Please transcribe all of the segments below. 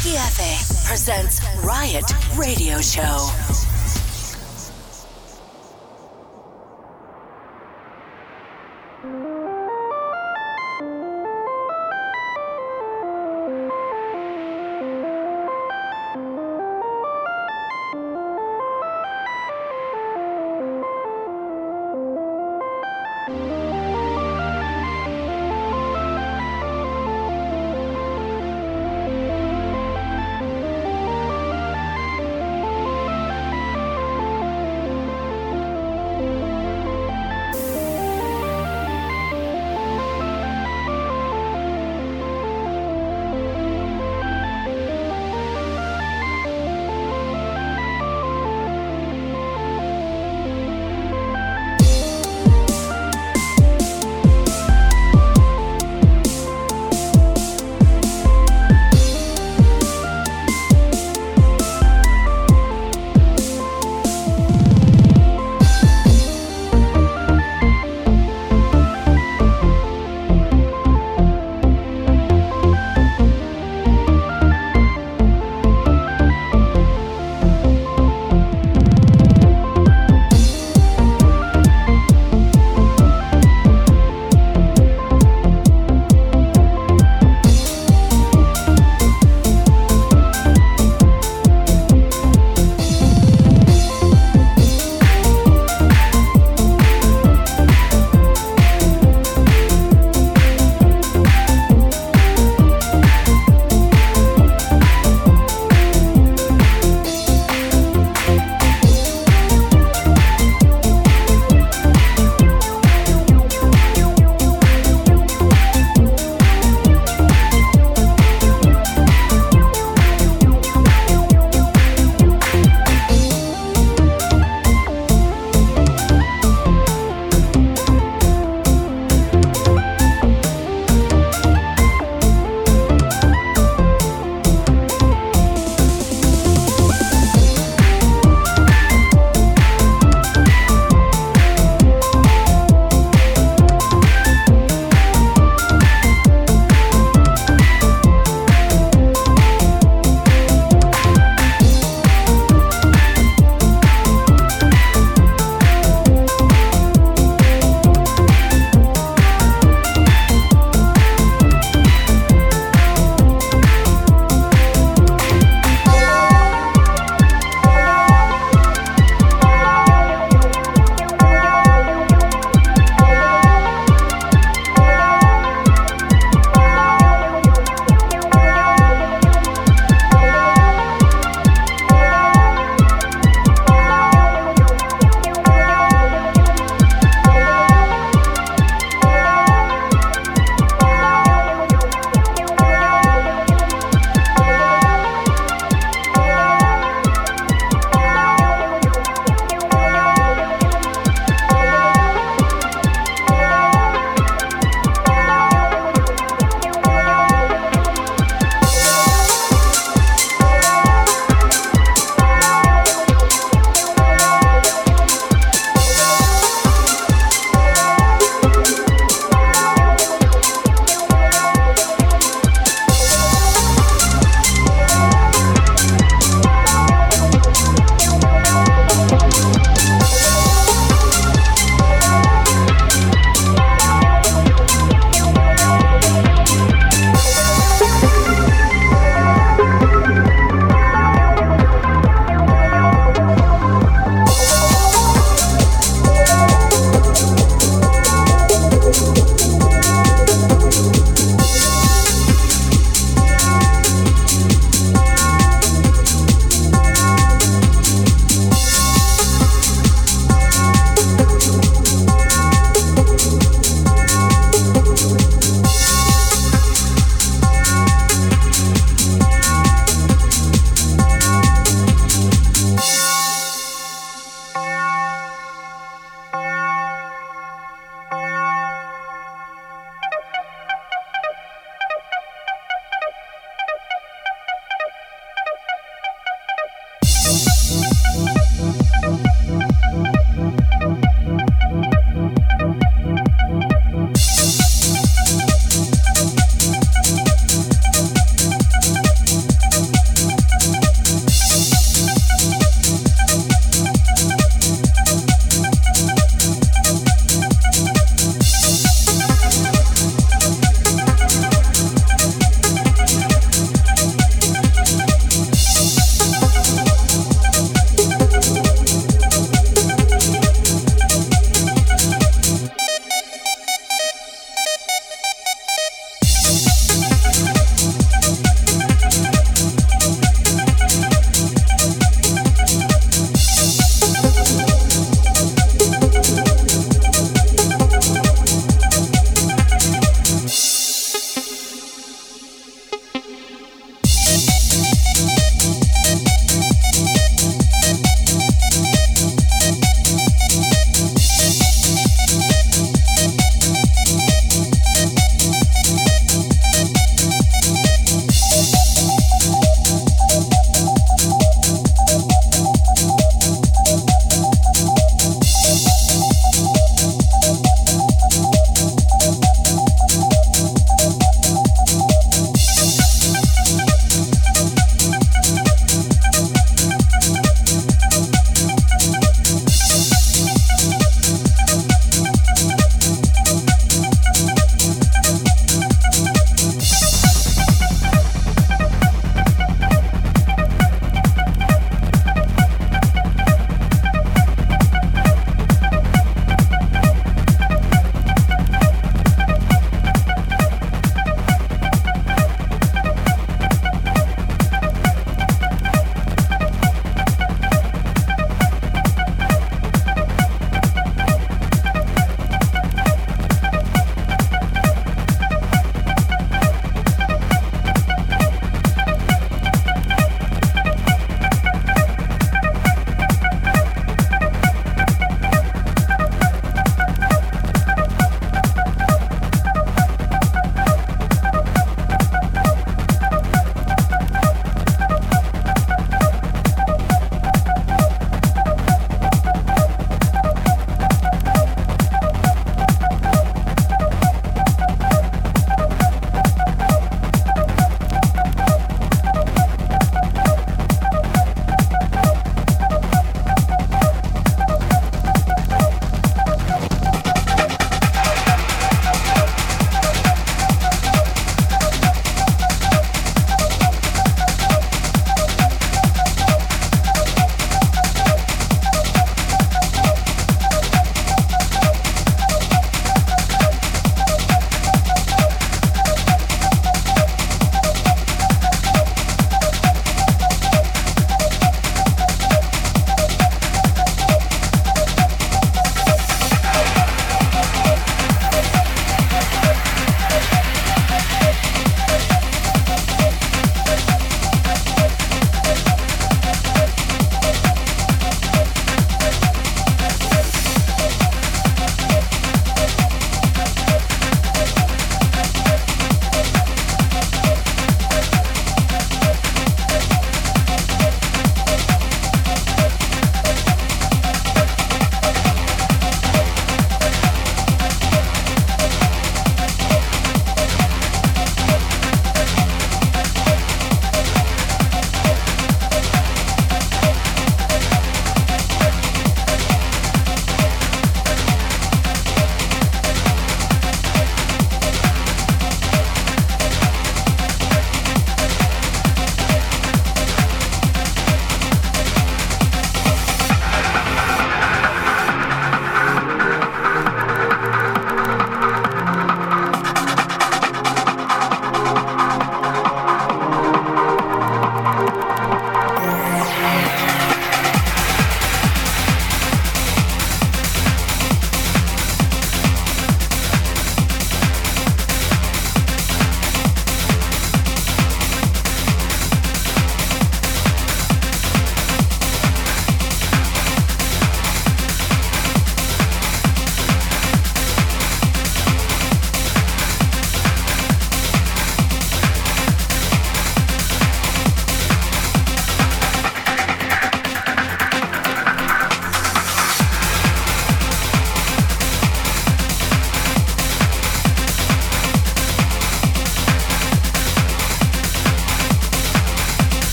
Frankie F. presents Riot Radio Show.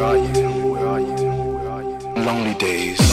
Are you? Lonely days.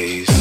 Days.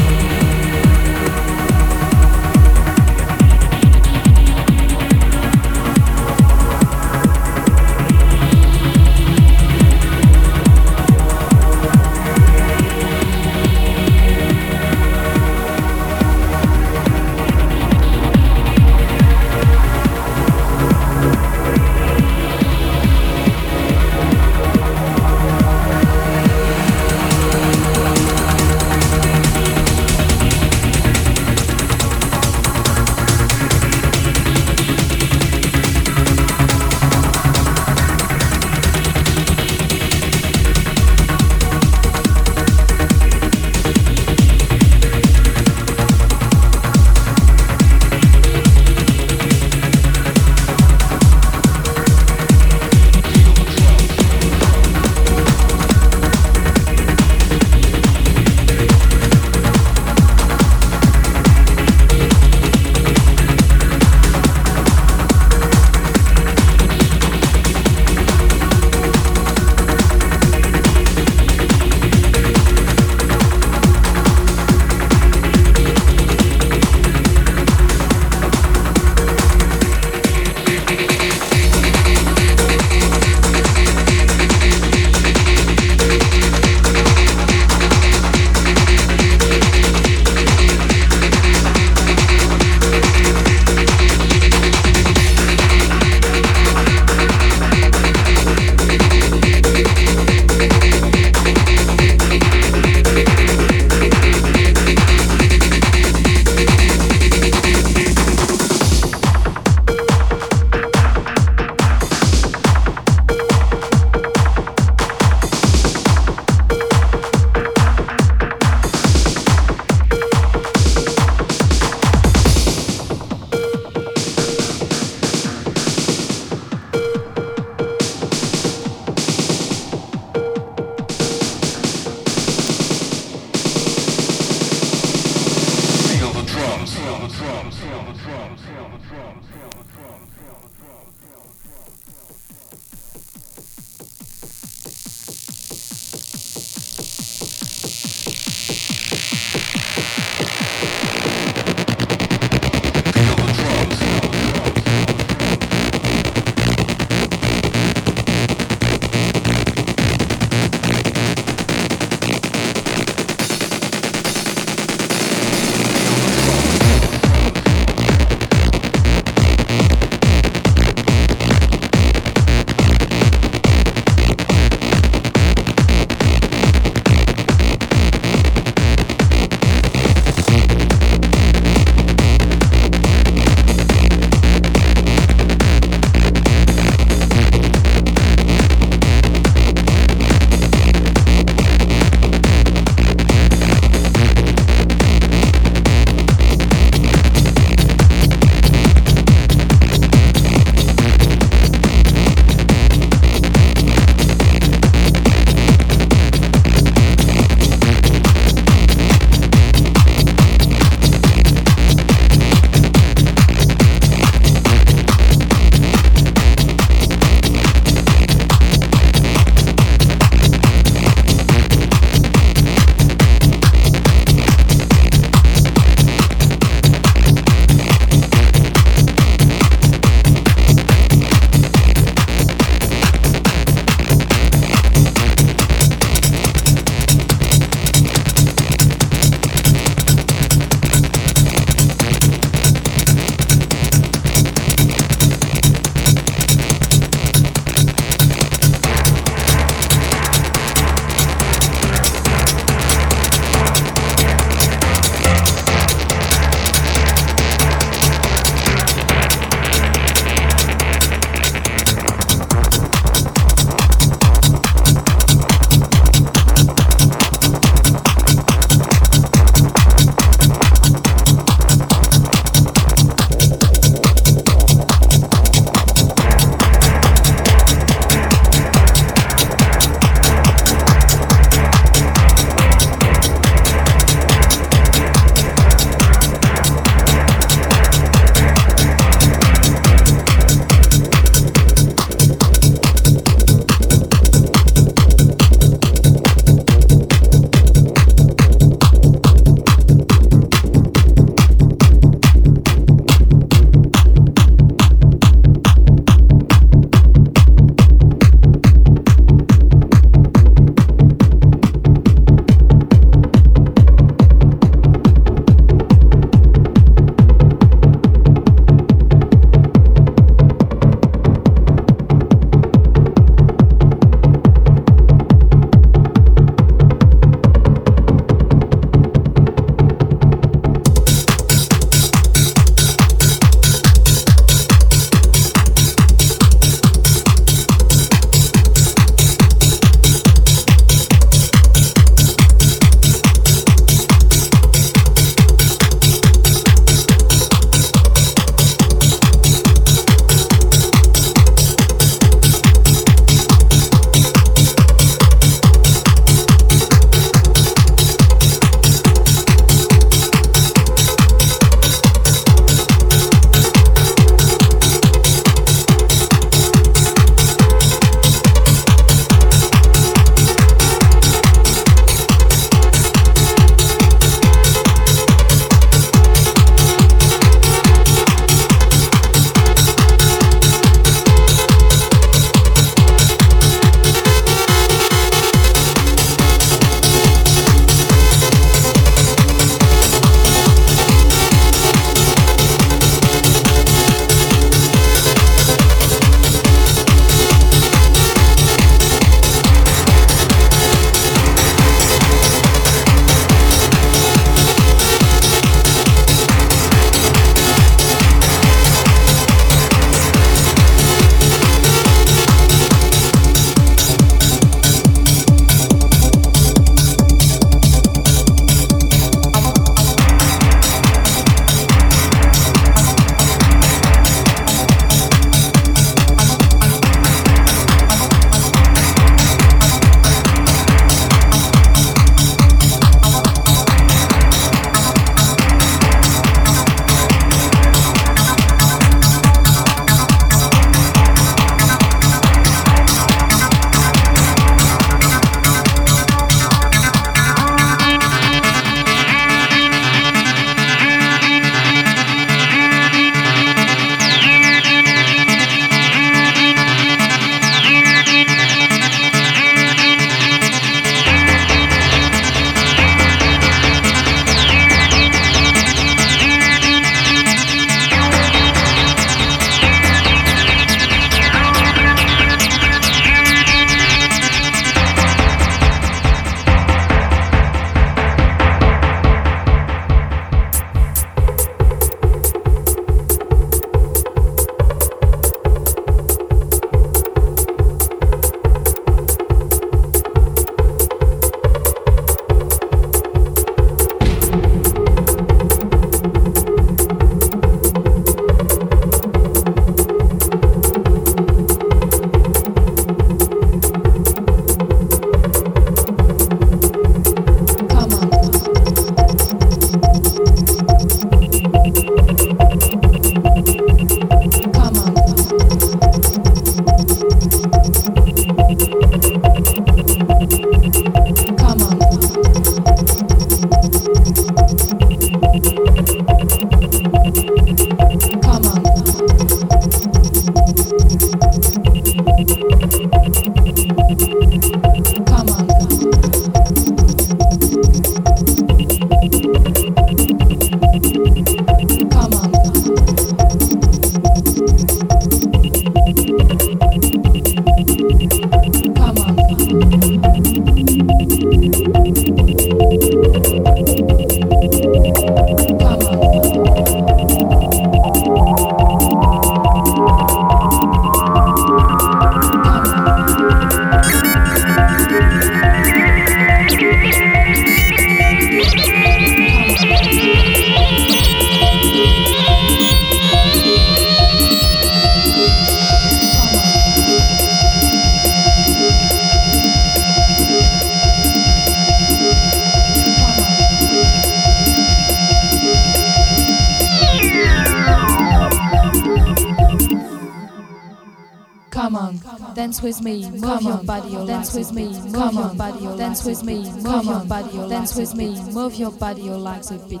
come your body, dance with me, move your body, dance with me, move your body, dance with me, move your body, your like a bit.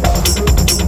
Bye.